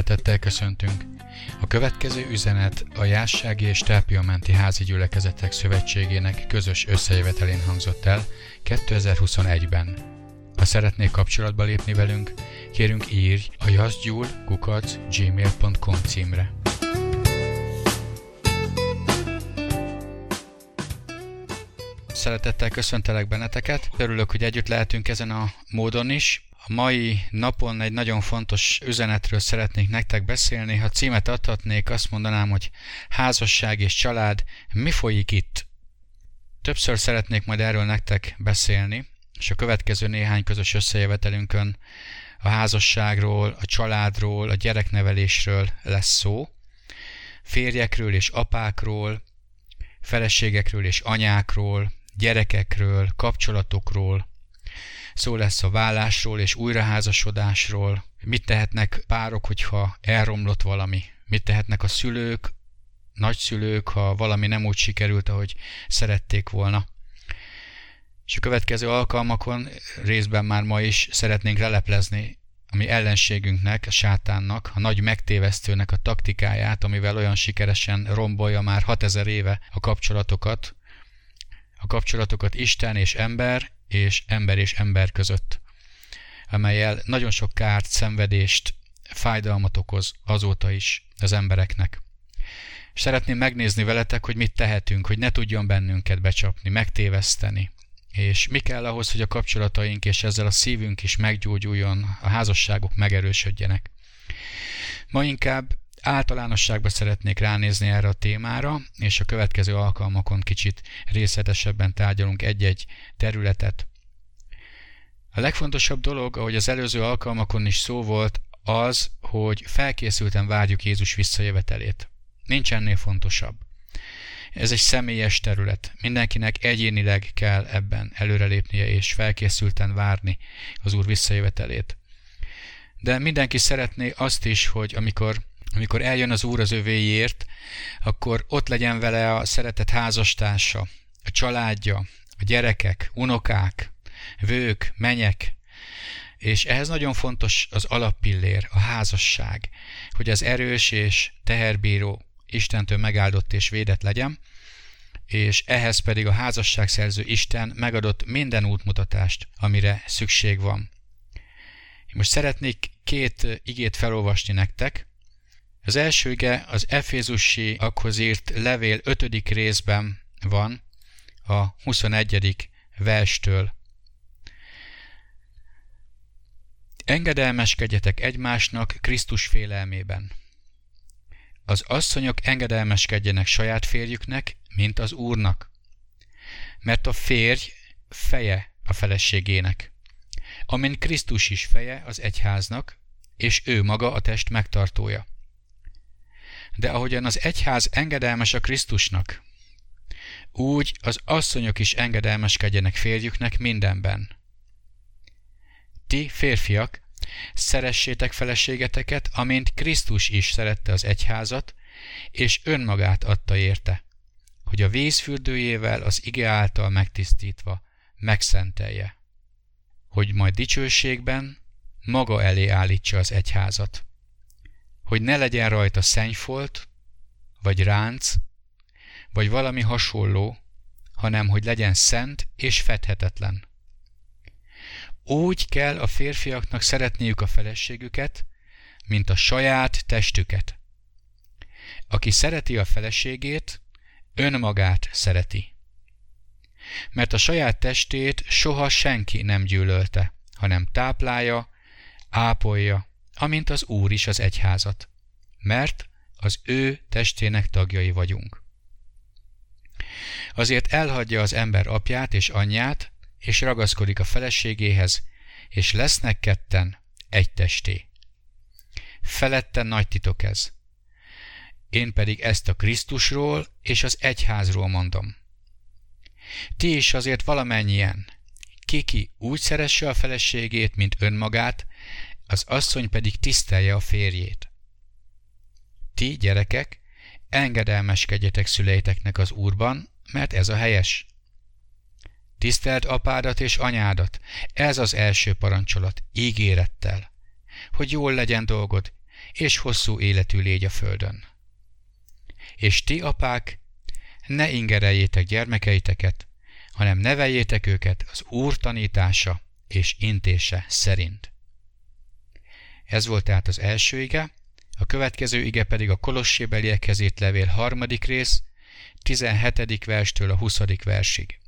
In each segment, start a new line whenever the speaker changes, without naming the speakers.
Szeretettel köszöntünk! A következő üzenet a Jássági és Tápiamenti Házi Gyülekezetek Szövetségének közös összejövetelén hangzott el 2021-ben. Ha szeretnék kapcsolatba lépni velünk, kérünk írj a jazzgyul.gmail.com címre. Szeretettel köszöntelek benneteket. Örülök, hogy együtt lehetünk ezen a módon is. A mai napon egy nagyon fontos üzenetről szeretnék nektek beszélni. Ha címet adhatnék, azt mondanám, hogy házasság és család, mi folyik itt? Többször szeretnék majd erről nektek beszélni, és a következő néhány közös összejövetelünkön a házasságról, a családról, a gyereknevelésről lesz szó, férjekről és apákról, feleségekről és anyákról, gyerekekről, kapcsolatokról, szó lesz a vállásról és újraházasodásról, mit tehetnek párok, hogyha elromlott valami, mit tehetnek a szülők, nagyszülők, ha valami nem úgy sikerült, ahogy szerették volna. És a következő alkalmakon részben már ma is szeretnénk leleplezni a mi ellenségünknek, a sátánnak, a nagy megtévesztőnek a taktikáját, amivel olyan sikeresen rombolja már 6000 éve a kapcsolatokat, a kapcsolatokat Isten és ember, és ember és ember között, amelyel nagyon sok kárt, szenvedést, fájdalmat okoz azóta is az embereknek. És szeretném megnézni veletek, hogy mit tehetünk, hogy ne tudjon bennünket becsapni, megtéveszteni. És mi kell ahhoz, hogy a kapcsolataink és ezzel a szívünk is meggyógyuljon, a házasságok megerősödjenek. Ma inkább általánosságban szeretnék ránézni erre a témára, és a következő alkalmakon kicsit részletesebben tárgyalunk egy-egy területet. A legfontosabb dolog, ahogy az előző alkalmakon is szó volt, az, hogy felkészülten várjuk Jézus visszajövetelét. Nincs ennél fontosabb. Ez egy személyes terület. Mindenkinek egyénileg kell ebben előrelépnie és felkészülten várni az Úr visszajövetelét. De mindenki szeretné azt is, hogy amikor amikor eljön az Úr az övéért, akkor ott legyen vele a szeretett házastársa, a családja, a gyerekek, unokák, vők, menyek, és ehhez nagyon fontos az alappillér, a házasság, hogy az erős és teherbíró Istentől megáldott és védett legyen, és ehhez pedig a házasságszerző Isten megadott minden útmutatást, amire szükség van. Én most szeretnék két igét felolvasni nektek, az első ige az Efézusi akhoz írt levél 5. részben van, a 21. verstől. Engedelmeskedjetek egymásnak Krisztus félelmében. Az asszonyok engedelmeskedjenek saját férjüknek, mint az Úrnak. Mert a férj feje a feleségének, amin Krisztus is feje az egyháznak, és ő maga a test megtartója de ahogyan az egyház engedelmes a Krisztusnak, úgy az asszonyok is engedelmeskedjenek férjüknek mindenben. Ti, férfiak, szeressétek feleségeteket, amint Krisztus is szerette az egyházat, és önmagát adta érte, hogy a vízfürdőjével az ige által megtisztítva megszentelje, hogy majd dicsőségben maga elé állítsa az egyházat hogy ne legyen rajta szennyfolt, vagy ránc, vagy valami hasonló, hanem hogy legyen szent és fedhetetlen. Úgy kell a férfiaknak szeretniük a feleségüket, mint a saját testüket. Aki szereti a feleségét, önmagát szereti. Mert a saját testét soha senki nem gyűlölte, hanem táplálja, ápolja, amint az Úr is az egyházat, mert az ő testének tagjai vagyunk. Azért elhagyja az ember apját és anyját, és ragaszkodik a feleségéhez, és lesznek ketten egy testé. Feletten nagy titok ez. Én pedig ezt a Krisztusról és az egyházról mondom. Ti is azért valamennyien, kiki úgy szeresse a feleségét, mint önmagát, az asszony pedig tisztelje a férjét. Ti, gyerekek, engedelmeskedjetek szüleiteknek az Úrban, mert ez a helyes. Tisztelt apádat és anyádat, ez az első parancsolat, ígérettel, hogy jól legyen dolgod, és hosszú életű légy a földön. És ti, apák, ne ingereljétek gyermekeiteket, hanem neveljétek őket az Úr tanítása és intése szerint. Ez volt tehát az első ige, a következő ige pedig a Kolossébeliekhez írt levél harmadik rész, 17. verstől a 20. versig.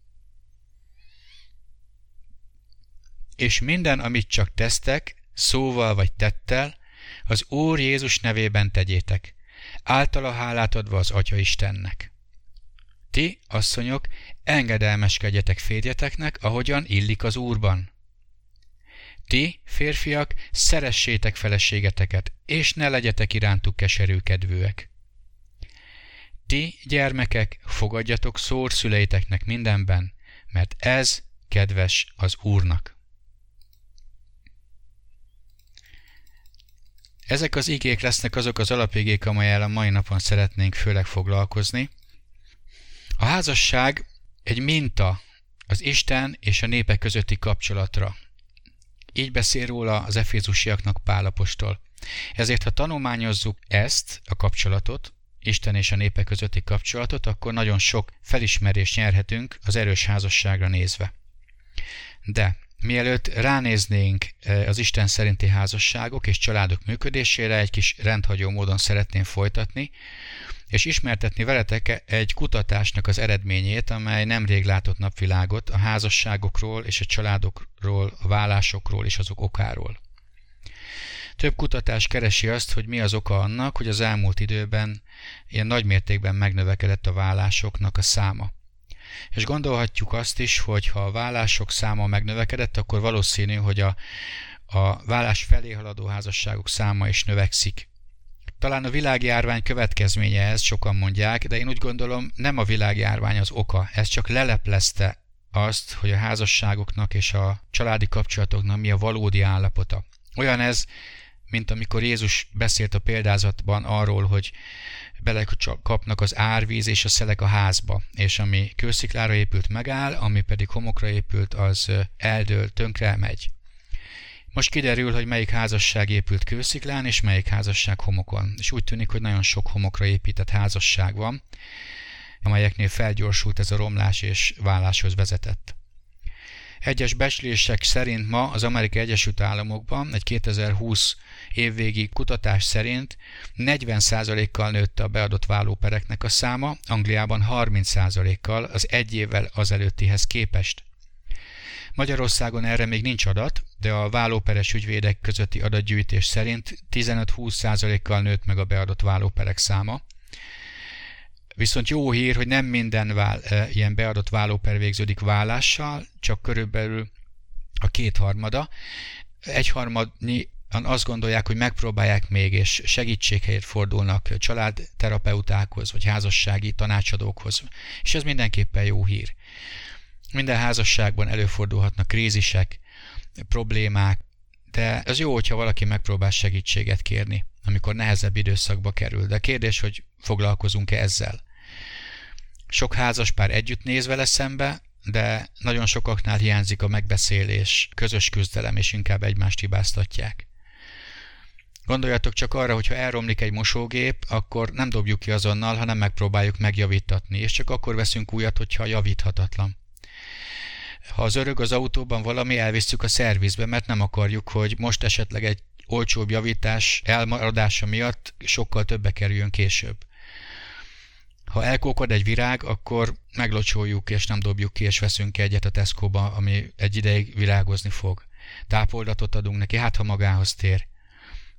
És minden, amit csak tesztek, szóval vagy tettel, az Úr Jézus nevében tegyétek, általa hálát adva az Atya Istennek. Ti, asszonyok, engedelmeskedjetek férjeteknek, ahogyan illik az Úrban. Ti, férfiak, szeressétek feleségeteket, és ne legyetek irántuk keserű kedvűek. Ti, gyermekek, fogadjatok szór szüleiteknek mindenben, mert ez kedves az Úrnak. Ezek az igék lesznek azok az alapigék, amelyel a mai napon szeretnénk főleg foglalkozni. A házasság egy minta az Isten és a népek közötti kapcsolatra. Így beszél róla az efézusiaknak Pálapostól. Ezért, ha tanulmányozzuk ezt, a kapcsolatot, Isten és a népek közötti kapcsolatot, akkor nagyon sok felismerést nyerhetünk az erős házasságra nézve. De mielőtt ránéznénk e, az Isten szerinti házasságok és családok működésére, egy kis rendhagyó módon szeretném folytatni, és ismertetni veletek egy kutatásnak az eredményét, amely nemrég látott napvilágot a házasságokról és a családokról, a vállásokról és azok okáról. Több kutatás keresi azt, hogy mi az oka annak, hogy az elmúlt időben ilyen nagymértékben megnövekedett a vállásoknak a száma. És gondolhatjuk azt is, hogy ha a vállások száma megnövekedett, akkor valószínű, hogy a, a vállás felé haladó házasságok száma is növekszik. Talán a világjárvány következménye ez, sokan mondják, de én úgy gondolom, nem a világjárvány az oka, ez csak leleplezte azt, hogy a házasságoknak és a családi kapcsolatoknak mi a valódi állapota. Olyan ez, mint amikor Jézus beszélt a példázatban arról, hogy belekapnak az árvíz és a szelek a házba, és ami kősziklára épült megáll, ami pedig homokra épült, az eldől, tönkre megy. Most kiderül, hogy melyik házasság épült kősziklán, és melyik házasság homokon. És úgy tűnik, hogy nagyon sok homokra épített házasság van, amelyeknél felgyorsult ez a romlás és válláshoz vezetett. Egyes becslések szerint ma az Amerikai Egyesült Államokban egy 2020 évvégi kutatás szerint 40%-kal nőtt a beadott vállópereknek a száma, Angliában 30%-kal az egy évvel azelőttihez képest. Magyarországon erre még nincs adat, de a vállóperes ügyvédek közötti adatgyűjtés szerint 15-20%-kal nőtt meg a beadott vállóperek száma. Viszont jó hír, hogy nem minden vál, e, ilyen beadott vállóper végződik vállással, csak körülbelül a kétharmada. Egyharmadnyi azt gondolják, hogy megpróbálják még, és segítséghelyet fordulnak családterapeutákhoz, vagy házassági tanácsadókhoz. És ez mindenképpen jó hír. Minden házasságban előfordulhatnak krízisek, problémák, de az jó, hogyha valaki megpróbál segítséget kérni, amikor nehezebb időszakba kerül. De kérdés, hogy foglalkozunk-e ezzel. Sok házas pár együtt néz vele szembe, de nagyon sokaknál hiányzik a megbeszélés, közös küzdelem, és inkább egymást hibáztatják. Gondoljatok csak arra, hogy ha elromlik egy mosógép, akkor nem dobjuk ki azonnal, hanem megpróbáljuk megjavítatni, és csak akkor veszünk újat, hogyha javíthatatlan. Ha az örög az autóban valami, elvisszük a szervizbe, mert nem akarjuk, hogy most esetleg egy olcsóbb javítás elmaradása miatt sokkal többe kerüljön később. Ha elkókod egy virág, akkor meglocsoljuk és nem dobjuk ki, és veszünk egyet a Tesco-ba, ami egy ideig virágozni fog. Tápoldatot adunk neki, hát ha magához tér.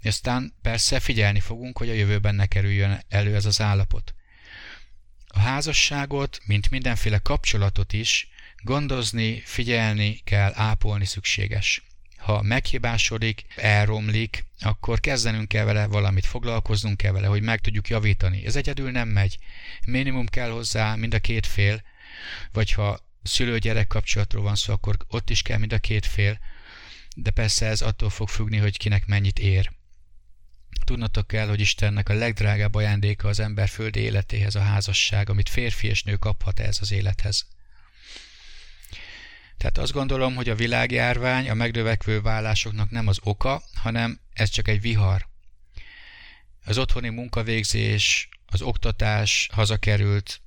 Aztán persze figyelni fogunk, hogy a jövőben ne kerüljön elő ez az állapot. A házasságot, mint mindenféle kapcsolatot is Gondozni, figyelni kell, ápolni szükséges. Ha meghibásodik, elromlik, akkor kezdenünk kell vele valamit, foglalkoznunk kell vele, hogy meg tudjuk javítani. Ez egyedül nem megy. Minimum kell hozzá mind a két fél, vagy ha szülő-gyerek kapcsolatról van szó, akkor ott is kell mind a két fél, de persze ez attól fog függni, hogy kinek mennyit ér. Tudnotok kell, hogy Istennek a legdrágább ajándéka az ember földi életéhez a házasság, amit férfi és nő kaphat ez az élethez. Tehát azt gondolom, hogy a világjárvány a megnövekvő vállásoknak nem az oka, hanem ez csak egy vihar. az otthoni munkavégzés, az oktatás hazakerült,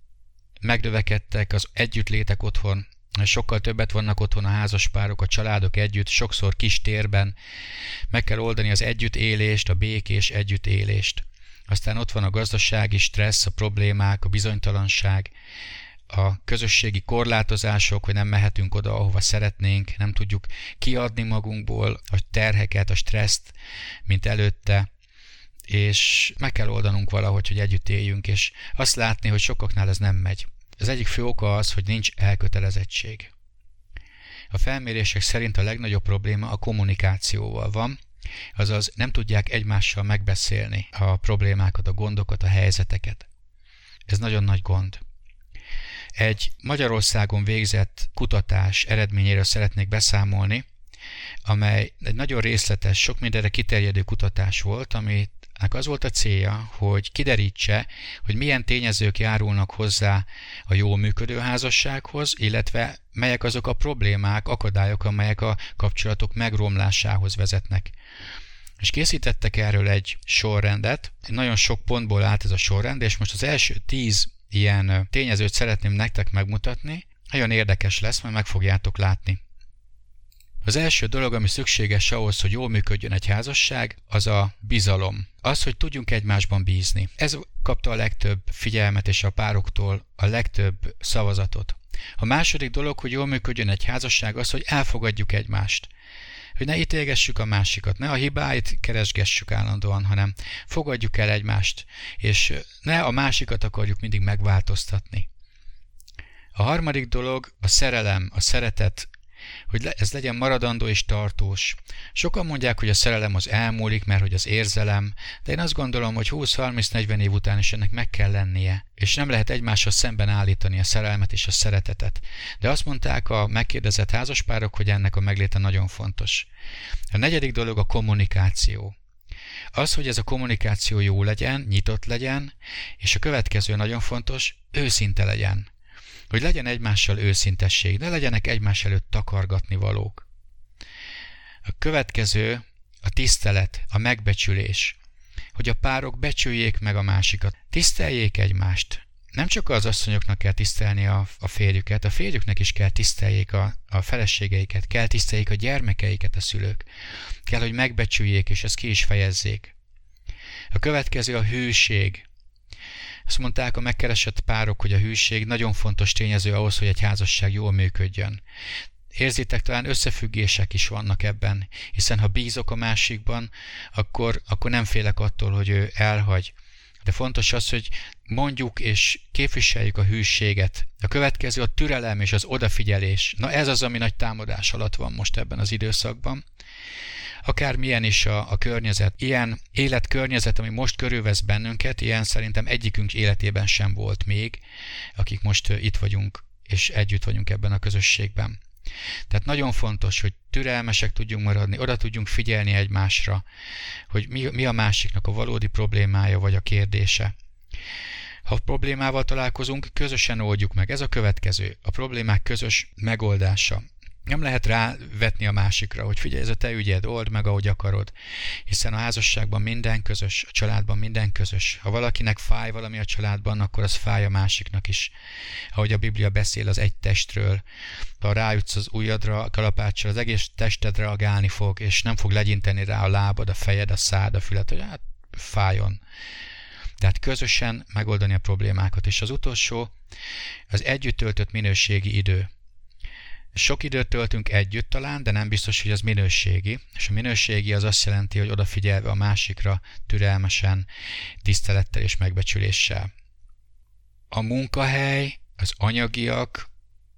megnövekedtek az együttlétek otthon, sokkal többet vannak otthon a házaspárok, a családok együtt, sokszor kis térben. Meg kell oldani az együttélést, a békés együttélést. Aztán ott van a gazdasági stressz, a problémák, a bizonytalanság, a közösségi korlátozások, hogy nem mehetünk oda, ahova szeretnénk, nem tudjuk kiadni magunkból a terheket, a stresszt, mint előtte, és meg kell oldanunk valahogy, hogy együtt éljünk, és azt látni, hogy sokaknál ez nem megy. Az egyik fő oka az, hogy nincs elkötelezettség. A felmérések szerint a legnagyobb probléma a kommunikációval van, azaz nem tudják egymással megbeszélni a problémákat, a gondokat, a helyzeteket. Ez nagyon nagy gond. Egy Magyarországon végzett kutatás eredményéről szeretnék beszámolni, amely egy nagyon részletes, sok mindenre kiterjedő kutatás volt, amit az volt a célja, hogy kiderítse, hogy milyen tényezők járulnak hozzá a jól működő házassághoz, illetve melyek azok a problémák, akadályok, amelyek a kapcsolatok megromlásához vezetnek. És készítettek erről egy sorrendet, nagyon sok pontból állt ez a sorrend, és most az első tíz ilyen tényezőt szeretném nektek megmutatni. Nagyon érdekes lesz, majd meg fogjátok látni. Az első dolog, ami szükséges ahhoz, hogy jól működjön egy házasság, az a bizalom. Az, hogy tudjunk egymásban bízni. Ez kapta a legtöbb figyelmet és a pároktól a legtöbb szavazatot. A második dolog, hogy jól működjön egy házasság, az, hogy elfogadjuk egymást. Hogy ne ítélgessük a másikat, ne a hibáit keresgessük állandóan, hanem fogadjuk el egymást, és ne a másikat akarjuk mindig megváltoztatni. A harmadik dolog a szerelem, a szeretet hogy ez legyen maradandó és tartós. Sokan mondják, hogy a szerelem az elmúlik, mert hogy az érzelem, de én azt gondolom, hogy 20-30-40 év után is ennek meg kell lennie, és nem lehet egymással szemben állítani a szerelmet és a szeretetet. De azt mondták a megkérdezett házaspárok, hogy ennek a megléte nagyon fontos. A negyedik dolog a kommunikáció. Az, hogy ez a kommunikáció jó legyen, nyitott legyen, és a következő nagyon fontos, őszinte legyen hogy legyen egymással őszintesség, ne legyenek egymás előtt takargatni valók. A következő a tisztelet, a megbecsülés, hogy a párok becsüljék meg a másikat, tiszteljék egymást. Nem csak az asszonyoknak kell tisztelni a, a férjüket, a férjüknek is kell tiszteljék a, a feleségeiket, kell tiszteljék a gyermekeiket a szülők. Kell, hogy megbecsüljék, és ezt ki is fejezzék. A következő a hűség, azt mondták a megkeresett párok, hogy a hűség nagyon fontos tényező ahhoz, hogy egy házasság jól működjön. Érzitek, talán összefüggések is vannak ebben, hiszen ha bízok a másikban, akkor, akkor nem félek attól, hogy ő elhagy. De fontos az, hogy mondjuk és képviseljük a hűséget. A következő a türelem és az odafigyelés. Na ez az, ami nagy támadás alatt van most ebben az időszakban akármilyen is a, a környezet. Ilyen életkörnyezet, ami most körülvesz bennünket, ilyen szerintem egyikünk életében sem volt még, akik most itt vagyunk és együtt vagyunk ebben a közösségben. Tehát nagyon fontos, hogy türelmesek tudjunk maradni, oda tudjunk figyelni egymásra, hogy mi, mi a másiknak a valódi problémája vagy a kérdése. Ha problémával találkozunk, közösen oldjuk meg. Ez a következő. A problémák közös megoldása nem lehet rávetni a másikra, hogy figyelj, ez a te ügyed, old meg, ahogy akarod. Hiszen a házasságban minden közös, a családban minden közös. Ha valakinek fáj valami a családban, akkor az fáj a másiknak is. Ahogy a Biblia beszél az egy testről, ha rájutsz az ujjadra, a kalapáccsal, az egész tested reagálni fog, és nem fog legyinteni rá a lábad, a fejed, a szád, a füled, hogy hát fájjon. Tehát közösen megoldani a problémákat. És az utolsó, az együtt töltött minőségi idő. Sok időt töltünk együtt talán, de nem biztos, hogy az minőségi. És a minőségi az azt jelenti, hogy odafigyelve a másikra türelmesen, tisztelettel és megbecsüléssel. A munkahely, az anyagiak,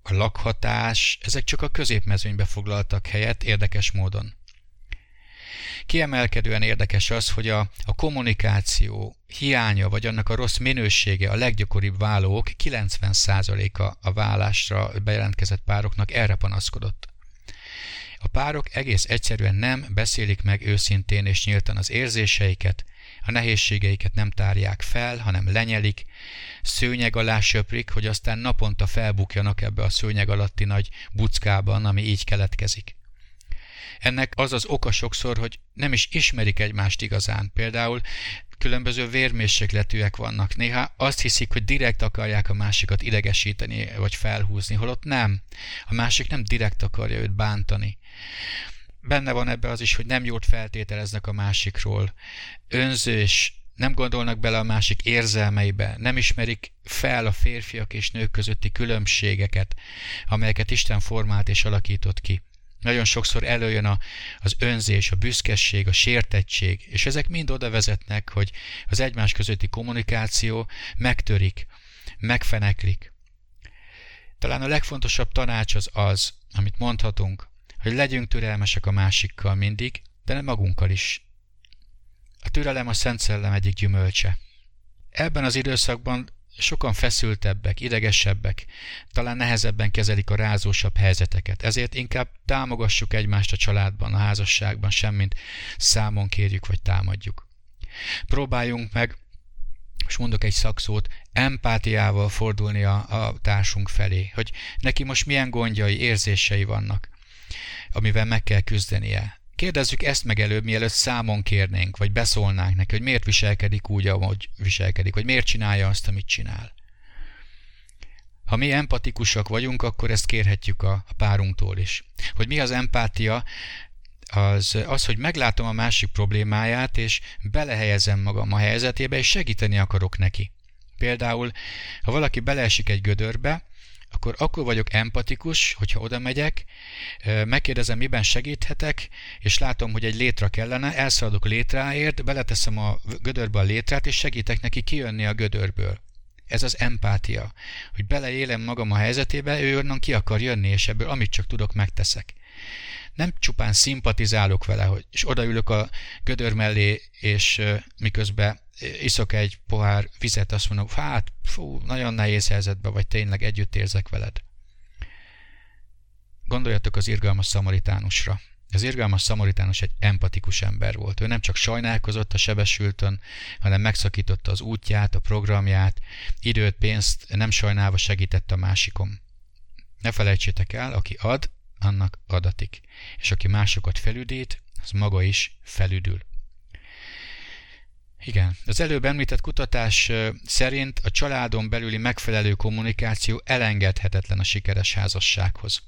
a lakhatás, ezek csak a középmezőnybe foglaltak helyet érdekes módon. Kiemelkedően érdekes az, hogy a, a kommunikáció hiánya, vagy annak a rossz minősége a leggyakoribb válók 90%-a a vállásra bejelentkezett pároknak erre panaszkodott. A párok egész egyszerűen nem beszélik meg őszintén és nyíltan az érzéseiket, a nehézségeiket nem tárják fel, hanem lenyelik, szőnyeg alá söprik, hogy aztán naponta felbukjanak ebbe a szőnyeg alatti nagy buckában, ami így keletkezik. Ennek az az oka sokszor, hogy nem is ismerik egymást igazán. Például különböző vérmérsékletűek vannak. Néha azt hiszik, hogy direkt akarják a másikat idegesíteni, vagy felhúzni, holott nem. A másik nem direkt akarja őt bántani. Benne van ebbe az is, hogy nem jót feltételeznek a másikról. Önzés, nem gondolnak bele a másik érzelmeibe, nem ismerik fel a férfiak és nők közötti különbségeket, amelyeket Isten formált és alakított ki. Nagyon sokszor előjön a, az önzés, a büszkesség, a sértettség, és ezek mind oda vezetnek, hogy az egymás közötti kommunikáció megtörik, megfeneklik. Talán a legfontosabb tanács az az, amit mondhatunk, hogy legyünk türelmesek a másikkal mindig, de nem magunkkal is. A türelem a Szent Szellem egyik gyümölcse. Ebben az időszakban sokan feszültebbek, idegesebbek, talán nehezebben kezelik a rázósabb helyzeteket. Ezért inkább támogassuk egymást a családban, a házasságban, semmint számon kérjük vagy támadjuk. Próbáljunk meg, és mondok egy szakszót, empátiával fordulni a, a társunk felé, hogy neki most milyen gondjai, érzései vannak, amivel meg kell küzdenie. Kérdezzük ezt meg előbb, mielőtt számon kérnénk, vagy beszólnánk neki, hogy miért viselkedik úgy, ahogy viselkedik, vagy miért csinálja azt, amit csinál. Ha mi empatikusak vagyunk, akkor ezt kérhetjük a, a párunktól is. Hogy mi az empátia, az, az, hogy meglátom a másik problémáját, és belehelyezem magam a helyzetébe, és segíteni akarok neki. Például, ha valaki beleesik egy gödörbe, akkor akkor vagyok empatikus, hogyha oda megyek, megkérdezem, miben segíthetek, és látom, hogy egy létra kellene, elszaladok létráért, beleteszem a gödörbe a létrát, és segítek neki kijönni a gödörből. Ez az empátia, hogy beleélem magam a helyzetébe, ő onnan ki akar jönni, és ebből amit csak tudok, megteszek. Nem csupán szimpatizálok vele, hogy, és odaülök a gödör mellé, és miközben iszok egy pohár vizet, azt mondom, hát, fú, nagyon nehéz helyzetben vagy, tényleg együtt érzek veled. Gondoljatok az irgalmas szamaritánusra. Az irgalmas szamaritánus egy empatikus ember volt. Ő nem csak sajnálkozott a sebesültön, hanem megszakította az útját, a programját, időt, pénzt nem sajnálva segített a másikon. Ne felejtsétek el, aki ad, annak adatik. És aki másokat felüdít, az maga is felüdül. Igen, az előbb említett kutatás szerint a családon belüli megfelelő kommunikáció elengedhetetlen a sikeres házassághoz.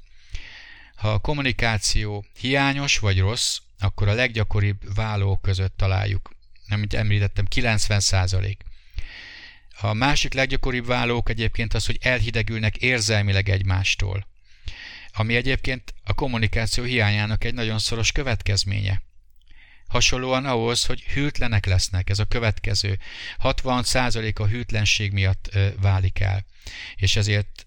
Ha a kommunikáció hiányos vagy rossz, akkor a leggyakoribb válók között találjuk. Amit említettem, 90 százalék. A másik leggyakoribb válók egyébként az, hogy elhidegülnek érzelmileg egymástól, ami egyébként a kommunikáció hiányának egy nagyon szoros következménye. Hasonlóan ahhoz, hogy hűtlenek lesznek, ez a következő. 60% a hűtlenség miatt válik el, és ezért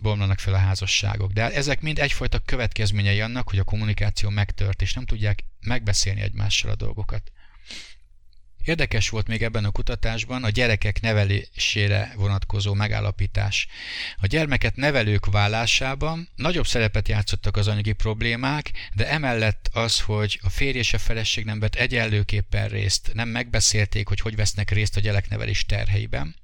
bomlanak fel a házasságok. De ezek mind egyfajta következményei annak, hogy a kommunikáció megtört, és nem tudják megbeszélni egymással a dolgokat. Érdekes volt még ebben a kutatásban a gyerekek nevelésére vonatkozó megállapítás. A gyermeket nevelők vállásában nagyobb szerepet játszottak az anyagi problémák, de emellett az, hogy a férj és a feleség nem vett egyenlőképpen részt, nem megbeszélték, hogy hogy vesznek részt a gyereknevelés terheiben,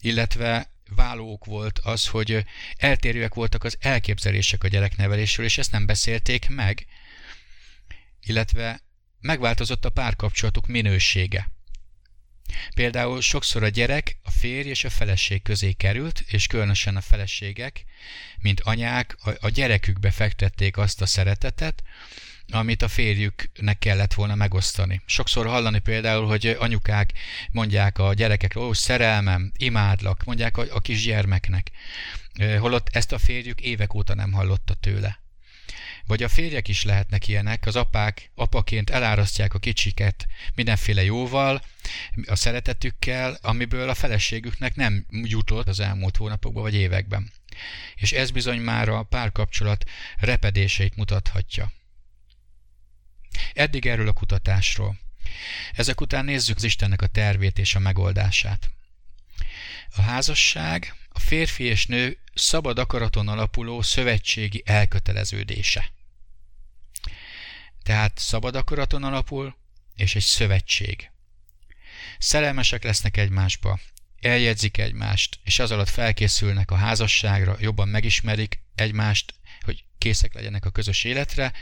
illetve válók volt az, hogy eltérőek voltak az elképzelések a gyereknevelésről, és ezt nem beszélték meg, illetve megváltozott a párkapcsolatuk minősége. Például sokszor a gyerek a férj és a feleség közé került, és különösen a feleségek, mint anyák, a gyerekükbe fektették azt a szeretetet, amit a férjüknek kellett volna megosztani. Sokszor hallani például, hogy anyukák mondják a gyerekekről, ó, szerelmem, imádlak, mondják a, a kisgyermeknek, holott ezt a férjük évek óta nem hallotta tőle. Vagy a férjek is lehetnek ilyenek, az apák apaként elárasztják a kicsiket mindenféle jóval, a szeretetükkel, amiből a feleségüknek nem jutott az elmúlt hónapokban vagy években. És ez bizony már a párkapcsolat repedéseit mutathatja. Eddig erről a kutatásról. Ezek után nézzük az Istennek a tervét és a megoldását. A házasság férfi és nő szabad akaraton alapuló szövetségi elköteleződése. Tehát szabad akaraton alapul, és egy szövetség. Szerelmesek lesznek egymásba, eljegyzik egymást, és az alatt felkészülnek a házasságra, jobban megismerik egymást, hogy készek legyenek a közös életre,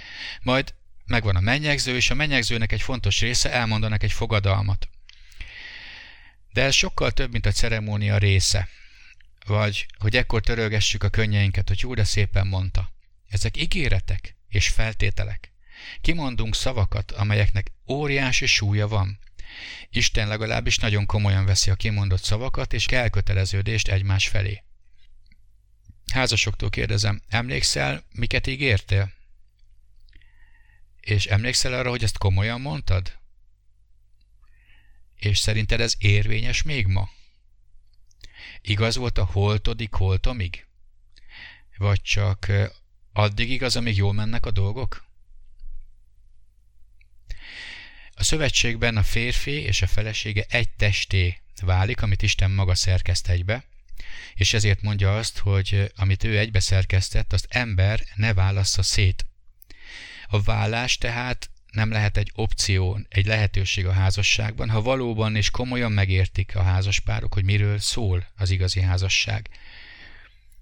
majd megvan a mennyegző, és a mennyegzőnek egy fontos része elmondanak egy fogadalmat. De ez sokkal több, mint a ceremónia része. Vagy, hogy ekkor törölgessük a könnyeinket, hogy jó, de szépen mondta. Ezek ígéretek és feltételek. Kimondunk szavakat, amelyeknek óriási súlya van. Isten legalábbis nagyon komolyan veszi a kimondott szavakat és elköteleződést egymás felé. Házasoktól kérdezem, emlékszel, miket ígértél? És emlékszel arra, hogy ezt komolyan mondtad? És szerinted ez érvényes még ma? Igaz volt a holtodik holtomig? Vagy csak addig igaz, amíg jól mennek a dolgok? A szövetségben a férfi és a felesége egy testé válik, amit Isten maga szerkeszt egybe, és ezért mondja azt, hogy amit ő egybe szerkesztett, azt ember ne válassza szét. A vállás tehát nem lehet egy opció, egy lehetőség a házasságban, ha valóban és komolyan megértik a házaspárok, hogy miről szól az igazi házasság.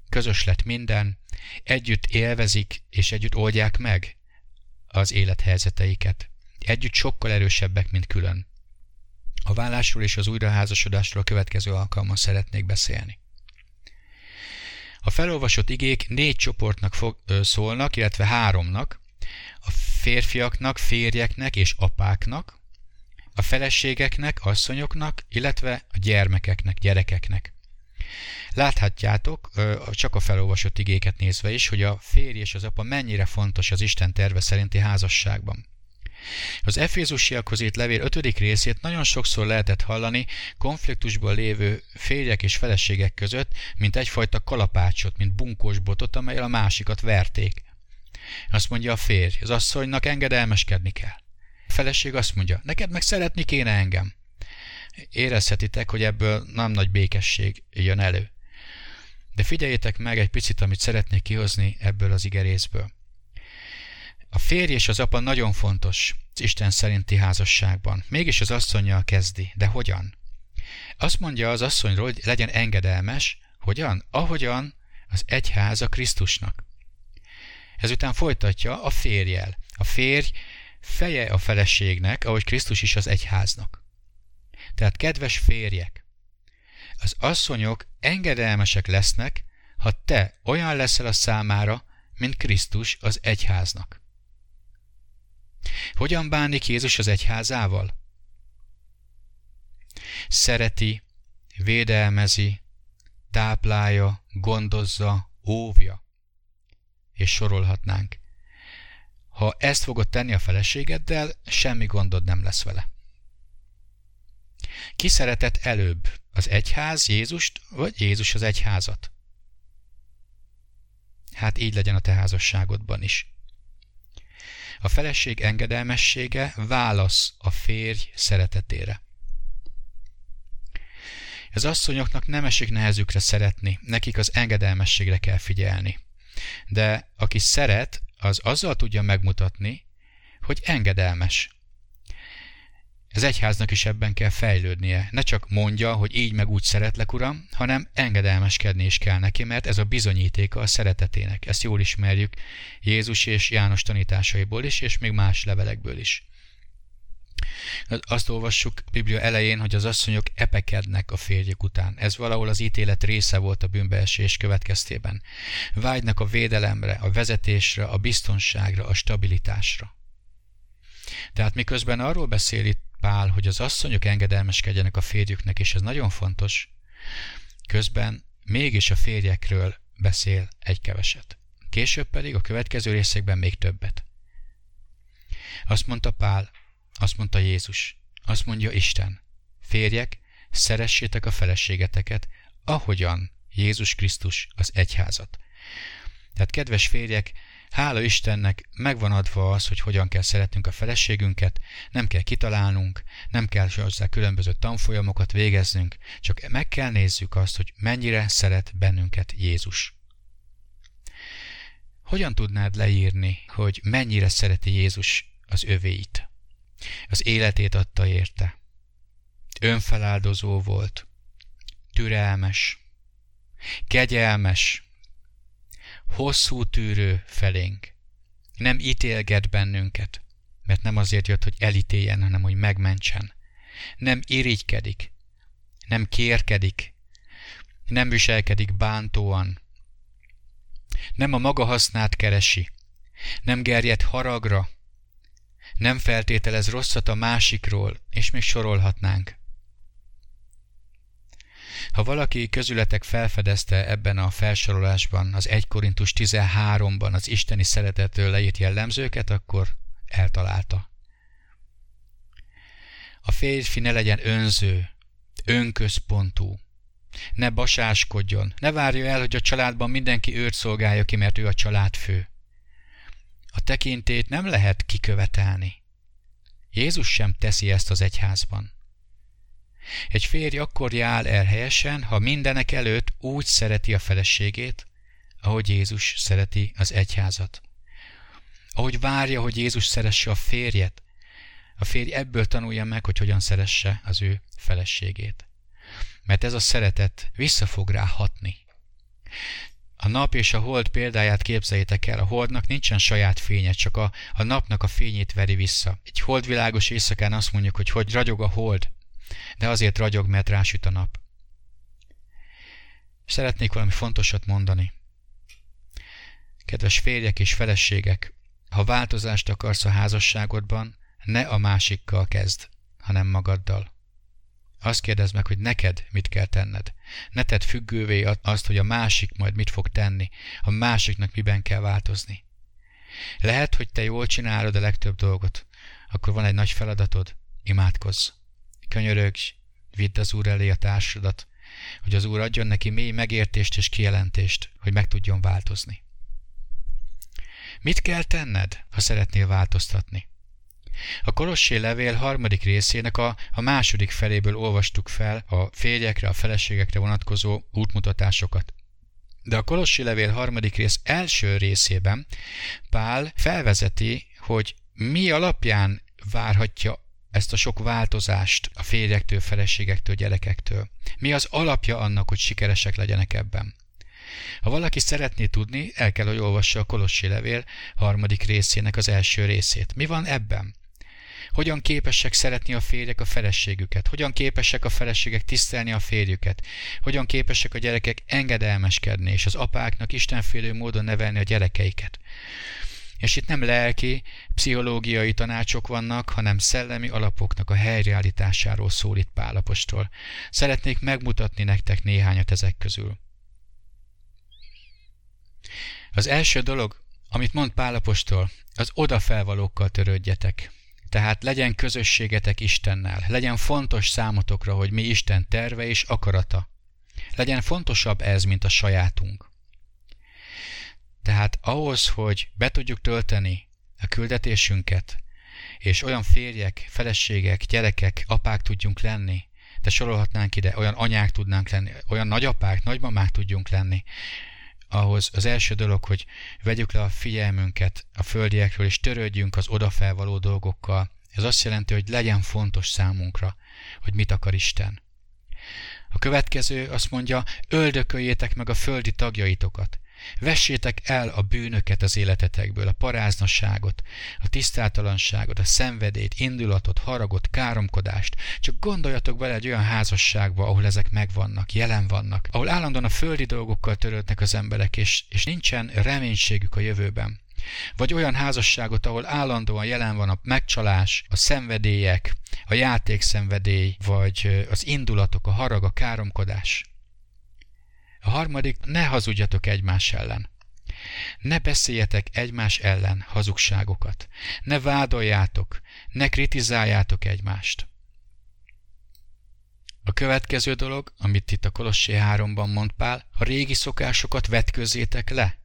Közös lett minden, együtt élvezik és együtt oldják meg az élethelyzeteiket. Együtt sokkal erősebbek, mint külön. A vállásról és az újraházasodásról a következő alkalommal szeretnék beszélni. A felolvasott igék négy csoportnak fog, ö, szólnak, illetve háromnak, a férfiaknak, férjeknek és apáknak, a feleségeknek, asszonyoknak, illetve a gyermekeknek, gyerekeknek. Láthatjátok, csak a felolvasott igéket nézve is, hogy a férj és az apa mennyire fontos az Isten terve szerinti házasságban. Az Efézusiakhoz írt levél ötödik részét nagyon sokszor lehetett hallani konfliktusban lévő férjek és feleségek között, mint egyfajta kalapácsot, mint bunkós botot, amelyel a másikat verték. Azt mondja a férj, az asszonynak engedelmeskedni kell. A feleség azt mondja, neked meg szeretni kéne engem. Érezhetitek, hogy ebből nem nagy békesség jön elő. De figyeljétek meg egy picit, amit szeretnék kihozni ebből az igerészből. A férj és az apa nagyon fontos az Isten szerinti házasságban. Mégis az asszonyjal kezdi. De hogyan? Azt mondja az asszonyról, hogy legyen engedelmes. Hogyan? Ahogyan az egyháza Krisztusnak. Ezután folytatja a férjel. A férj feje a feleségnek, ahogy Krisztus is az egyháznak. Tehát kedves férjek, az asszonyok engedelmesek lesznek, ha te olyan leszel a számára, mint Krisztus az egyháznak. Hogyan bánik Jézus az egyházával? Szereti, védelmezi, táplálja, gondozza, óvja. És sorolhatnánk. Ha ezt fogod tenni a feleségeddel, semmi gondod nem lesz vele. Ki szeretett előbb, az egyház Jézust, vagy Jézus az egyházat? Hát így legyen a te házasságodban is. A feleség engedelmessége válasz a férj szeretetére. Az asszonyoknak nem esik nehezükre szeretni, nekik az engedelmességre kell figyelni. De aki szeret, az azzal tudja megmutatni, hogy engedelmes. Az egyháznak is ebben kell fejlődnie. Ne csak mondja, hogy így meg úgy szeretlek, uram, hanem engedelmeskedni is kell neki, mert ez a bizonyítéka a szeretetének. Ezt jól ismerjük Jézus és János tanításaiból is, és még más levelekből is. Azt olvassuk Biblia elején, hogy az asszonyok epekednek a férjük után. Ez valahol az ítélet része volt a bűnbeesés következtében. Vágynak a védelemre, a vezetésre, a biztonságra, a stabilitásra. Tehát miközben arról beszél itt Pál, hogy az asszonyok engedelmeskedjenek a férjüknek, és ez nagyon fontos, közben mégis a férjekről beszél egy keveset. Később pedig a következő részekben még többet. Azt mondta Pál, azt mondta Jézus, azt mondja Isten, férjek, szeressétek a feleségeteket, ahogyan Jézus Krisztus az egyházat. Tehát kedves férjek, Hála Istennek megvan adva az, hogy hogyan kell szeretnünk a feleségünket, nem kell kitalálnunk, nem kell hozzá különböző tanfolyamokat végeznünk, csak meg kell nézzük azt, hogy mennyire szeret bennünket Jézus. Hogyan tudnád leírni, hogy mennyire szereti Jézus az övéit? Az életét adta érte. Önfeláldozó volt. Türelmes. Kegyelmes hosszú tűrő felénk. Nem ítélget bennünket, mert nem azért jött, hogy elítéljen, hanem hogy megmentsen. Nem irigykedik, nem kérkedik, nem viselkedik bántóan, nem a maga hasznát keresi, nem gerjed haragra, nem feltételez rosszat a másikról, és még sorolhatnánk. Ha valaki közületek felfedezte ebben a felsorolásban, az 1 Korintus 13-ban az isteni szeretetről leírt jellemzőket, akkor eltalálta. A férfi ne legyen önző, önközpontú, ne basáskodjon, ne várja el, hogy a családban mindenki őt szolgálja ki, mert ő a családfő. A tekintét nem lehet kikövetelni. Jézus sem teszi ezt az egyházban. Egy férj akkor jár el helyesen, ha mindenek előtt úgy szereti a feleségét, ahogy Jézus szereti az egyházat. Ahogy várja, hogy Jézus szeresse a férjet, a férj ebből tanulja meg, hogy hogyan szeresse az ő feleségét. Mert ez a szeretet vissza fog rá hatni. A nap és a hold példáját képzeljétek el, a holdnak nincsen saját fénye, csak a, a napnak a fényét veri vissza. Egy holdvilágos éjszakán azt mondjuk, hogy hogy ragyog a hold, de azért ragyog, mert rásüt a nap. Szeretnék valami fontosat mondani. Kedves férjek és feleségek, ha változást akarsz a házasságodban, ne a másikkal kezd, hanem magaddal. Azt kérdezd meg, hogy neked mit kell tenned. Ne tedd függővé azt, hogy a másik majd mit fog tenni, a másiknak miben kell változni. Lehet, hogy te jól csinálod a legtöbb dolgot, akkor van egy nagy feladatod, imádkozz. Könyörögj, vidd az Úr elé a társadat, hogy az Úr adjon neki mély megértést és kijelentést, hogy meg tudjon változni. Mit kell tenned, ha szeretnél változtatni? A Kolossé levél harmadik részének a, a második feléből olvastuk fel a férjekre, a feleségekre vonatkozó útmutatásokat. De a Kolossi levél harmadik rész első részében Pál felvezeti, hogy mi alapján várhatja ezt a sok változást a férjektől, feleségektől, gyerekektől. Mi az alapja annak, hogy sikeresek legyenek ebben? Ha valaki szeretné tudni, el kell, hogy olvassa a Kolossi levél harmadik részének az első részét. Mi van ebben? Hogyan képesek szeretni a férjek a feleségüket? Hogyan képesek a feleségek tisztelni a férjüket? Hogyan képesek a gyerekek engedelmeskedni, és az apáknak istenfélő módon nevelni a gyerekeiket? És itt nem lelki, pszichológiai tanácsok vannak, hanem szellemi alapoknak a helyreállításáról szól itt Pálapostól. Szeretnék megmutatni nektek néhányat ezek közül. Az első dolog, amit mond Pálapostól, az odafelvalókkal törődjetek. Tehát legyen közösségetek Istennel, legyen fontos számotokra, hogy mi Isten terve és akarata. Legyen fontosabb ez, mint a sajátunk. Tehát ahhoz, hogy be tudjuk tölteni a küldetésünket, és olyan férjek, feleségek, gyerekek, apák tudjunk lenni, de sorolhatnánk ide, olyan anyák tudnánk lenni, olyan nagyapák, nagymamák tudjunk lenni, ahhoz az első dolog, hogy vegyük le a figyelmünket a földiekről, és törődjünk az odafelvaló dolgokkal. Ez azt jelenti, hogy legyen fontos számunkra, hogy mit akar Isten. A következő azt mondja, öldököljétek meg a földi tagjaitokat. Vessétek el a bűnöket az életetekből, a paráznasságot, a tisztátalanságot, a szenvedélyt, indulatot, haragot, káromkodást. Csak gondoljatok bele egy olyan házasságba, ahol ezek megvannak, jelen vannak, ahol állandóan a földi dolgokkal törődnek az emberek, és, és nincsen reménységük a jövőben. Vagy olyan házasságot, ahol állandóan jelen van a megcsalás, a szenvedélyek, a játékszenvedély, vagy az indulatok, a harag, a káromkodás. A harmadik, ne hazudjatok egymás ellen. Ne beszéljetek egymás ellen hazugságokat. Ne vádoljátok, ne kritizáljátok egymást. A következő dolog, amit itt a Kolossé 3-ban mond Pál, a régi szokásokat vetközzétek le.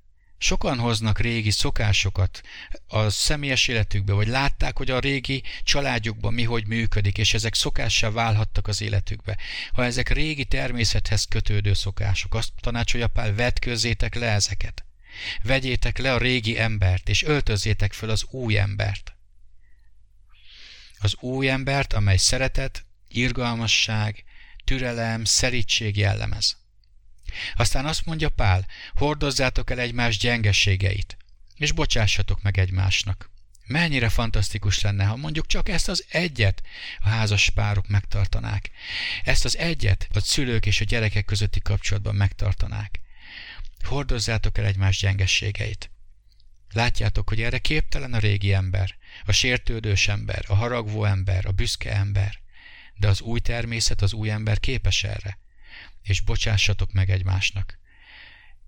Sokan hoznak régi szokásokat a személyes életükbe, vagy látták, hogy a régi családjukban mi hogy működik, és ezek szokássá válhattak az életükbe. Ha ezek régi természethez kötődő szokások, azt tanácsolja Pál, vetkőzzétek le ezeket. Vegyétek le a régi embert, és öltözzétek föl az új embert. Az új embert, amely szeretet, irgalmasság, türelem, szerítség jellemez. Aztán azt mondja Pál, hordozzátok el egymás gyengeségeit, és bocsássatok meg egymásnak. Mennyire fantasztikus lenne, ha mondjuk csak ezt az egyet a házas párok megtartanák. Ezt az egyet a szülők és a gyerekek közötti kapcsolatban megtartanák. Hordozzátok el egymás gyengességeit. Látjátok, hogy erre képtelen a régi ember, a sértődős ember, a haragvó ember, a büszke ember. De az új természet, az új ember képes erre. És bocsássatok meg egymásnak.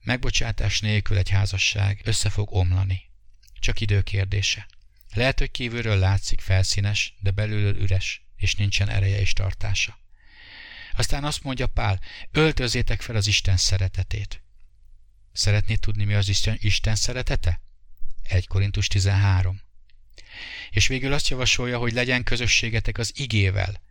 Megbocsátás nélkül egy házasság össze fog omlani. Csak idő kérdése. Lehet, hogy kívülről látszik felszínes, de belülről üres, és nincsen ereje és tartása. Aztán azt mondja Pál, öltözétek fel az Isten szeretetét. Szeretnéd tudni, mi az Isten, Isten szeretete? 1 Korintus 13. És végül azt javasolja, hogy legyen közösségetek az igével,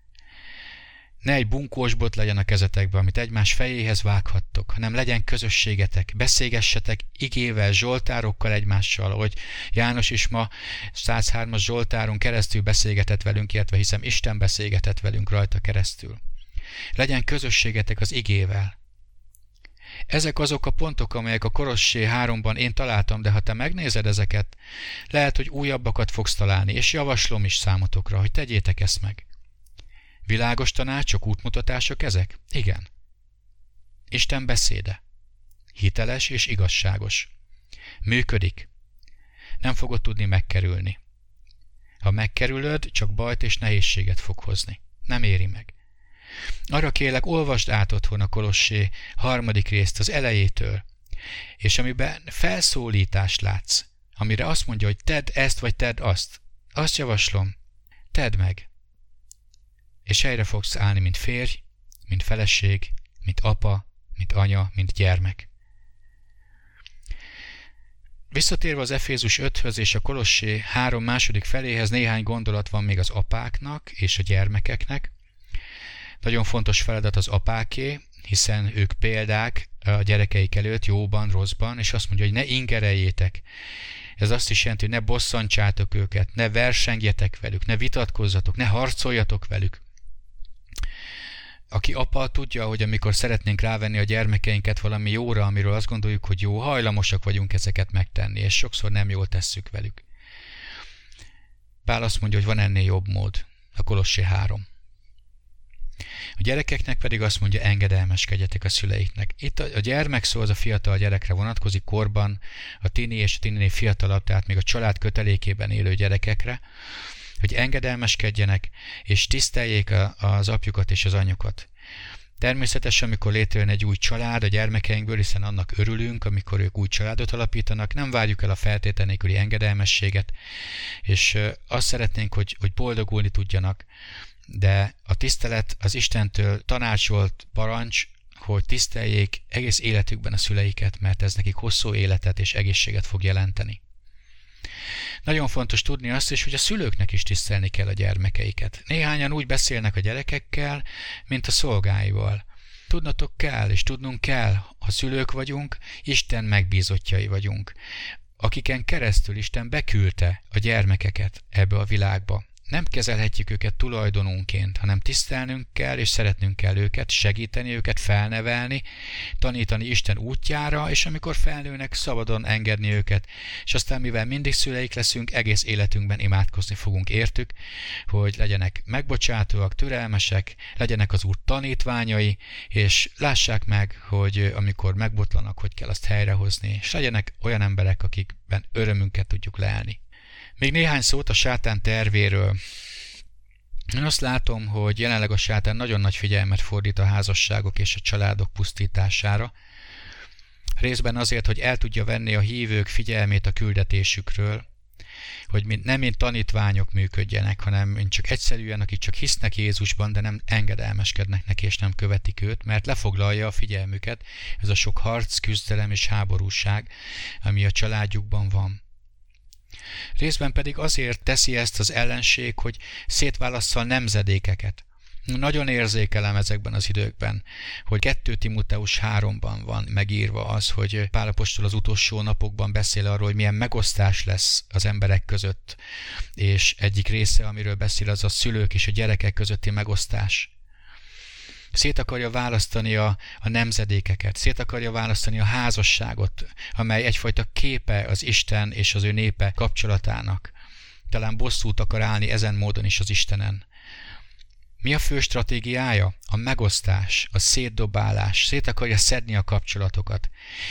ne egy bunkós bot legyen a kezetekben, amit egymás fejéhez vághattok, hanem legyen közösségetek, beszélgessetek igével, zsoltárokkal egymással, ahogy János is ma 103-as zsoltáron keresztül beszélgetett velünk, illetve hiszem Isten beszélgetett velünk rajta keresztül. Legyen közösségetek az igével. Ezek azok a pontok, amelyek a Korossé háromban én találtam, de ha te megnézed ezeket, lehet, hogy újabbakat fogsz találni, és javaslom is számotokra, hogy tegyétek ezt meg. Világos tanácsok, útmutatások ezek? Igen. Isten beszéde. Hiteles és igazságos. Működik. Nem fogod tudni megkerülni. Ha megkerülöd, csak bajt és nehézséget fog hozni. Nem éri meg. Arra kérlek, olvasd át otthon a Kolossé harmadik részt az elejétől, és amiben felszólítást látsz, amire azt mondja, hogy tedd ezt vagy tedd azt, azt javaslom, tedd meg és helyre fogsz állni, mint férj, mint feleség, mint apa, mint anya, mint gyermek. Visszatérve az Efézus 5-höz és a Kolossé 3 második feléhez néhány gondolat van még az apáknak és a gyermekeknek. Nagyon fontos feladat az apáké, hiszen ők példák a gyerekeik előtt jóban, rosszban, és azt mondja, hogy ne ingereljétek. Ez azt is jelenti, hogy ne bosszantsátok őket, ne versengjetek velük, ne vitatkozzatok, ne harcoljatok velük aki apa tudja, hogy amikor szeretnénk rávenni a gyermekeinket valami jóra, amiről azt gondoljuk, hogy jó, hajlamosak vagyunk ezeket megtenni, és sokszor nem jól tesszük velük. Pál azt mondja, hogy van ennél jobb mód. A Kolossé 3. A gyerekeknek pedig azt mondja, engedelmeskedjetek a szüleiknek. Itt a, gyermek szó az a fiatal gyerekre vonatkozik korban, a tini és a tini fiatalabb, tehát még a család kötelékében élő gyerekekre, hogy engedelmeskedjenek, és tiszteljék az apjukat és az anyukat. Természetesen, amikor létrejön egy új család a gyermekeinkből, hiszen annak örülünk, amikor ők új családot alapítanak, nem várjuk el a feltétel nélküli engedelmességet, és azt szeretnénk, hogy, hogy boldogulni tudjanak, de a tisztelet az Istentől tanácsolt parancs, hogy tiszteljék egész életükben a szüleiket, mert ez nekik hosszú életet és egészséget fog jelenteni. Nagyon fontos tudni azt is, hogy a szülőknek is tisztelni kell a gyermekeiket. Néhányan úgy beszélnek a gyerekekkel, mint a szolgáival. Tudnatok kell, és tudnunk kell, ha szülők vagyunk, Isten megbízottjai vagyunk, akiken keresztül Isten beküldte a gyermekeket ebbe a világba nem kezelhetjük őket tulajdonunként, hanem tisztelnünk kell, és szeretnünk kell őket, segíteni őket, felnevelni, tanítani Isten útjára, és amikor felnőnek, szabadon engedni őket, és aztán mivel mindig szüleik leszünk, egész életünkben imádkozni fogunk értük, hogy legyenek megbocsátóak, türelmesek, legyenek az Úr tanítványai, és lássák meg, hogy amikor megbotlanak, hogy kell azt helyrehozni, és legyenek olyan emberek, akikben örömünket tudjuk leelni. Még néhány szót a sátán tervéről. Én azt látom, hogy jelenleg a sátán nagyon nagy figyelmet fordít a házasságok és a családok pusztítására, részben azért, hogy el tudja venni a hívők figyelmét a küldetésükről, hogy nem mint tanítványok működjenek, hanem mint csak egyszerűen, akik csak hisznek Jézusban, de nem engedelmeskednek neki, és nem követik őt, mert lefoglalja a figyelmüket ez a sok harc, küzdelem és háborúság, ami a családjukban van. Részben pedig azért teszi ezt az ellenség, hogy szétválassza a nemzedékeket. Nagyon érzékelem ezekben az időkben, hogy 2 Timoteus 3-ban van megírva az, hogy Pálapostól az utolsó napokban beszél arról, hogy milyen megosztás lesz az emberek között, és egyik része, amiről beszél, az a szülők és a gyerekek közötti megosztás. Szét akarja választani a, a nemzedékeket, szét akarja választani a házasságot, amely egyfajta képe az Isten és az ő népe kapcsolatának. talán bosszút akar állni ezen módon is az Istenen. Mi a fő stratégiája? A megosztás, a szétdobálás, szét akarja szedni a kapcsolatokat.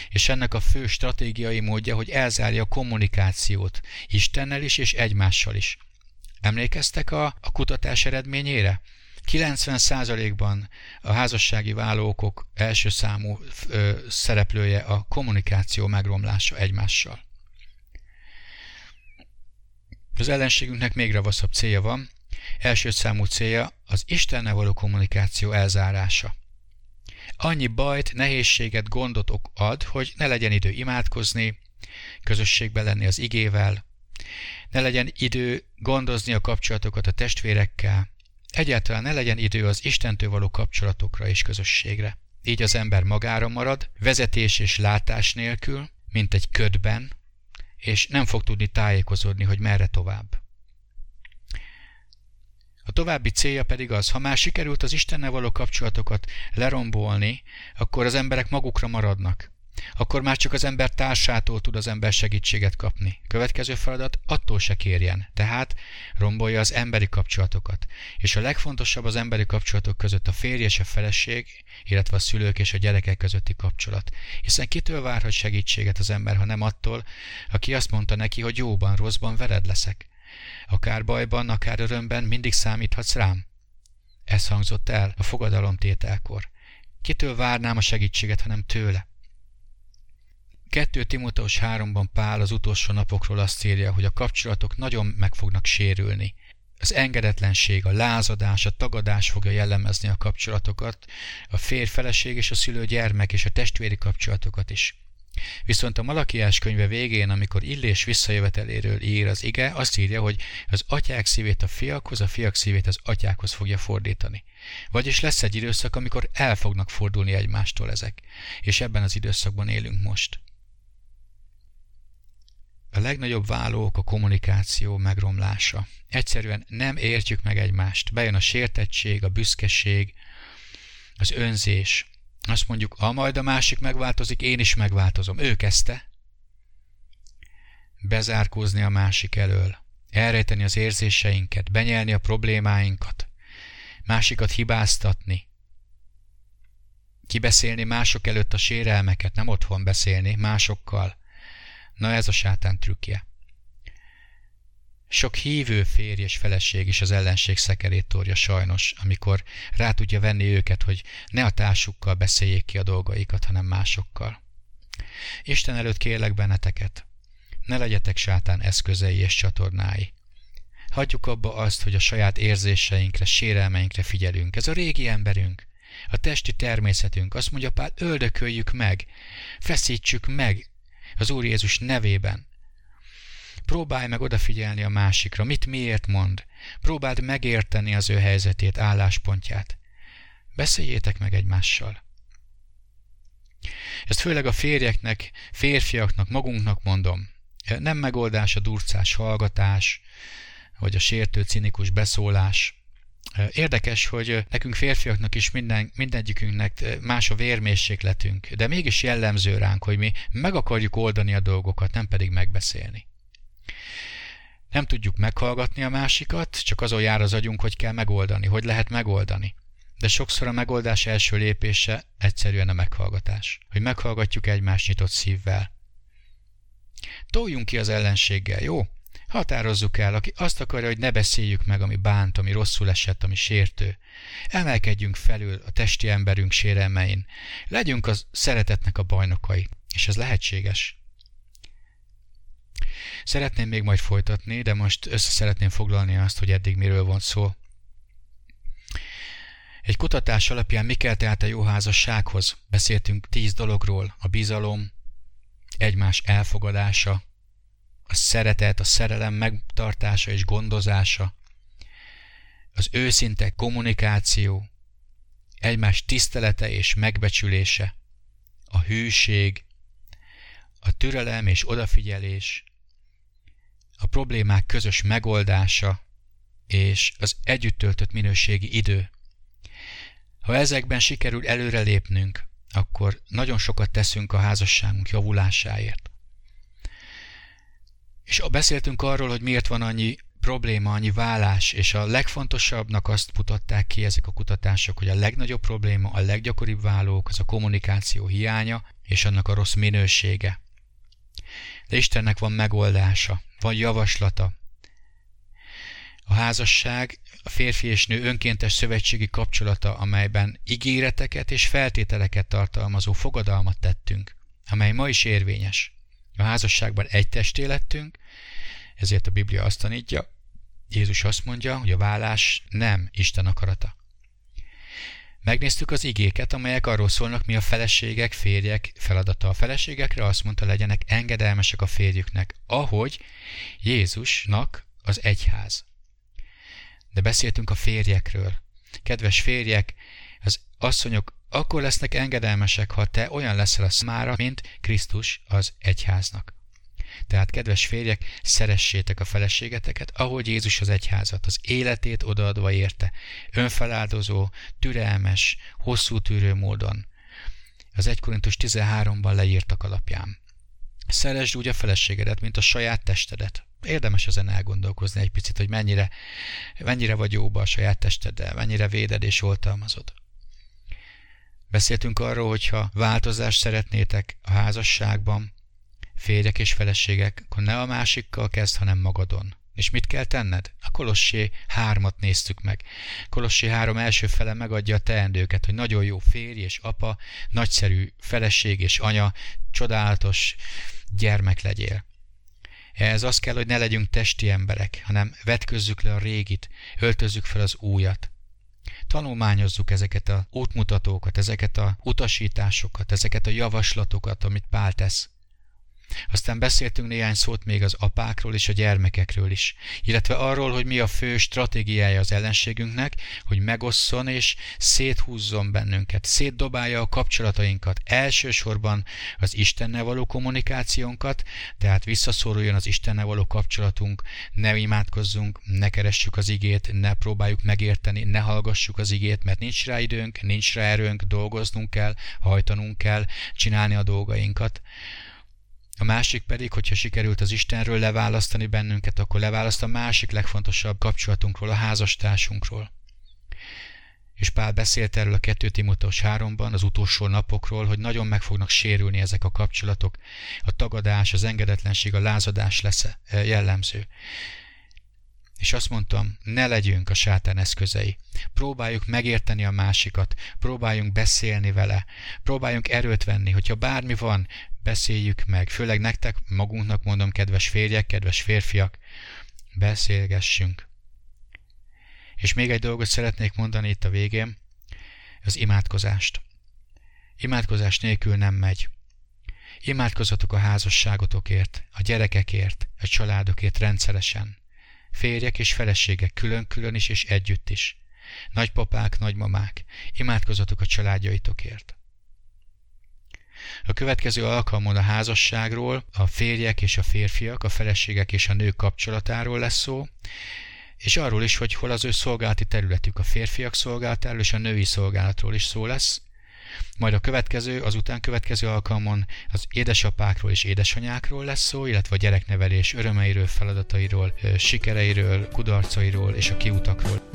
És ennek a fő stratégiai módja, hogy elzárja a kommunikációt Istennel is és egymással is. Emlékeztek a, a kutatás eredményére? 90%-ban a házassági válókok első számú ö, szereplője a kommunikáció megromlása egymással. Az ellenségünknek még ravaszabb célja van, első számú célja az Istennel való kommunikáció elzárása. Annyi bajt, nehézséget, gondot ad, hogy ne legyen idő imádkozni, közösségben lenni az igével, ne legyen idő gondozni a kapcsolatokat a testvérekkel, egyáltalán ne legyen idő az Istentől való kapcsolatokra és közösségre. Így az ember magára marad, vezetés és látás nélkül, mint egy ködben, és nem fog tudni tájékozódni, hogy merre tovább. A további célja pedig az, ha már sikerült az Istennel való kapcsolatokat lerombolni, akkor az emberek magukra maradnak. Akkor már csak az ember társától tud az ember segítséget kapni. Következő feladat attól se kérjen, tehát rombolja az emberi kapcsolatokat. És a legfontosabb az emberi kapcsolatok között a férj és a feleség, illetve a szülők és a gyerekek közötti kapcsolat. Hiszen kitől várhat segítséget az ember, ha nem attól, aki azt mondta neki, hogy jóban, rosszban veled leszek. Akár bajban, akár örömben mindig számíthatsz rám. Ez hangzott el a fogadalomtételkor. Kitől várnám a segítséget, hanem tőle. 2 Timóteus 3-ban Pál az utolsó napokról azt írja, hogy a kapcsolatok nagyon meg fognak sérülni. Az engedetlenség, a lázadás, a tagadás fogja jellemezni a kapcsolatokat, a férj-feleség és a szülő-gyermek és a testvéri kapcsolatokat is. Viszont a Malakiás könyve végén, amikor Illés visszajöveteléről ír az ige, azt írja, hogy az atyák szívét a fiakhoz, a fiak szívét az atyákhoz fogja fordítani. Vagyis lesz egy időszak, amikor el fognak fordulni egymástól ezek. És ebben az időszakban élünk most. Legnagyobb válók a kommunikáció megromlása. Egyszerűen nem értjük meg egymást. Bejön a sértettség, a büszkeség, az önzés. Azt mondjuk, ha majd a másik megváltozik, én is megváltozom. Ő kezdte. Bezárkózni a másik elől. Elrejteni az érzéseinket, benyelni a problémáinkat. Másikat hibáztatni. Kibeszélni mások előtt a sérelmeket, nem otthon beszélni, másokkal Na ez a sátán trükkje. Sok hívő férj és feleség is az ellenség szekerét torja sajnos, amikor rá tudja venni őket, hogy ne a társukkal beszéljék ki a dolgaikat, hanem másokkal. Isten előtt kérlek benneteket, ne legyetek sátán eszközei és csatornái. Hagyjuk abba azt, hogy a saját érzéseinkre, sérelmeinkre figyelünk. Ez a régi emberünk, a testi természetünk. Azt mondja Pál, öldököljük meg, feszítsük meg az Úr Jézus nevében. Próbálj meg odafigyelni a másikra, mit miért mond. Próbáld megérteni az ő helyzetét, álláspontját. Beszéljétek meg egymással. Ezt főleg a férjeknek, férfiaknak, magunknak mondom. Nem megoldás a durcás hallgatás, vagy a sértő, cinikus beszólás. Érdekes, hogy nekünk férfiaknak is minden, mindegyikünknek más a vérmérsékletünk, de mégis jellemző ránk, hogy mi meg akarjuk oldani a dolgokat, nem pedig megbeszélni. Nem tudjuk meghallgatni a másikat, csak azon jár az agyunk, hogy kell megoldani, hogy lehet megoldani. De sokszor a megoldás első lépése egyszerűen a meghallgatás, hogy meghallgatjuk egymást nyitott szívvel. Toljunk ki az ellenséggel, jó? Határozzuk el, aki azt akarja, hogy ne beszéljük meg, ami bánt, ami rosszul esett, ami sértő. Emelkedjünk felül a testi emberünk sérelmein. Legyünk az szeretetnek a bajnokai, és ez lehetséges. Szeretném még majd folytatni, de most össze szeretném foglalni azt, hogy eddig miről van szó. Egy kutatás alapján mi kell tehát a jó házassághoz? Beszéltünk tíz dologról, a bizalom, egymás elfogadása, a szeretet, a szerelem megtartása és gondozása, az őszinte kommunikáció, egymás tisztelete és megbecsülése, a hűség, a türelem és odafigyelés, a problémák közös megoldása és az együtt töltött minőségi idő. Ha ezekben sikerül előrelépnünk, akkor nagyon sokat teszünk a házasságunk javulásáért. És beszéltünk arról, hogy miért van annyi probléma, annyi vállás, és a legfontosabbnak azt mutatták ki ezek a kutatások, hogy a legnagyobb probléma, a leggyakoribb vállók, az a kommunikáció hiánya, és annak a rossz minősége. De Istennek van megoldása, van javaslata. A házasság a férfi és nő önkéntes szövetségi kapcsolata, amelyben ígéreteket és feltételeket tartalmazó fogadalmat tettünk, amely ma is érvényes. A házasságban egy testé lettünk, ezért a Biblia azt tanítja, Jézus azt mondja, hogy a vállás nem Isten akarata. Megnéztük az igéket, amelyek arról szólnak, mi a feleségek, férjek feladata. A feleségekre azt mondta, legyenek engedelmesek a férjüknek, ahogy Jézusnak az egyház. De beszéltünk a férjekről. Kedves férjek, az asszonyok akkor lesznek engedelmesek, ha te olyan leszel a számára, mint Krisztus az egyháznak. Tehát, kedves férjek, szeressétek a feleségeteket, ahogy Jézus az egyházat, az életét odaadva érte, önfeláldozó, türelmes, hosszú tűrő módon. Az 1 Korintus 13-ban leírtak alapján. Szeresd úgy a feleségedet, mint a saját testedet. Érdemes ezen elgondolkozni egy picit, hogy mennyire, mennyire vagy jóba a saját testeddel, mennyire véded és oltalmazod. Beszéltünk arról, hogyha változást szeretnétek a házasságban, férjek és feleségek, akkor ne a másikkal kezd, hanem magadon. És mit kell tenned? A Kolossé hármat néztük meg. Kolossé három első fele megadja a teendőket, hogy nagyon jó férj és apa, nagyszerű feleség és anya, csodálatos gyermek legyél. Ehhez az kell, hogy ne legyünk testi emberek, hanem vetközzük le a régit, öltözzük fel az újat. Tanulmányozzuk ezeket a útmutatókat, ezeket a utasításokat, ezeket a javaslatokat, amit Pál tesz. Aztán beszéltünk néhány szót még az apákról és a gyermekekről is, illetve arról, hogy mi a fő stratégiája az ellenségünknek, hogy megosszon és széthúzzon bennünket, szétdobálja a kapcsolatainkat, elsősorban az Istennel való kommunikációnkat, tehát visszaszoruljon az Istennel való kapcsolatunk, ne imádkozzunk, ne keressük az igét, ne próbáljuk megérteni, ne hallgassuk az igét, mert nincs rá időnk, nincs rá erőnk, dolgoznunk kell, hajtanunk kell, csinálni a dolgainkat, a másik pedig, hogyha sikerült az Istenről leválasztani bennünket, akkor leválaszt a másik legfontosabb kapcsolatunkról, a házastársunkról. És Pál beszélt erről a 2 Timóteus 3-ban, az utolsó napokról, hogy nagyon meg fognak sérülni ezek a kapcsolatok. A tagadás, az engedetlenség, a lázadás lesz eh, jellemző. És azt mondtam, ne legyünk a sátán eszközei. Próbáljuk megérteni a másikat, próbáljunk beszélni vele, próbáljunk erőt venni, hogyha bármi van, beszéljük meg. Főleg nektek, magunknak mondom, kedves férjek, kedves férfiak, beszélgessünk. És még egy dolgot szeretnék mondani itt a végén, az imádkozást. Imádkozás nélkül nem megy. Imádkozatok a házasságotokért, a gyerekekért, a családokért rendszeresen. Férjek és feleségek külön-külön is és együtt is. Nagypapák, nagymamák, imádkozatok a családjaitokért. A következő alkalmon a házasságról, a férjek és a férfiak, a feleségek és a nők kapcsolatáról lesz szó, és arról is, hogy hol az ő szolgálati területük, a férfiak szolgálatáról és a női szolgálatról is szó lesz. Majd a következő, az után következő alkalmon az édesapákról és édesanyákról lesz szó, illetve a gyereknevelés örömeiről, feladatairól, sikereiről, kudarcairól és a kiutakról.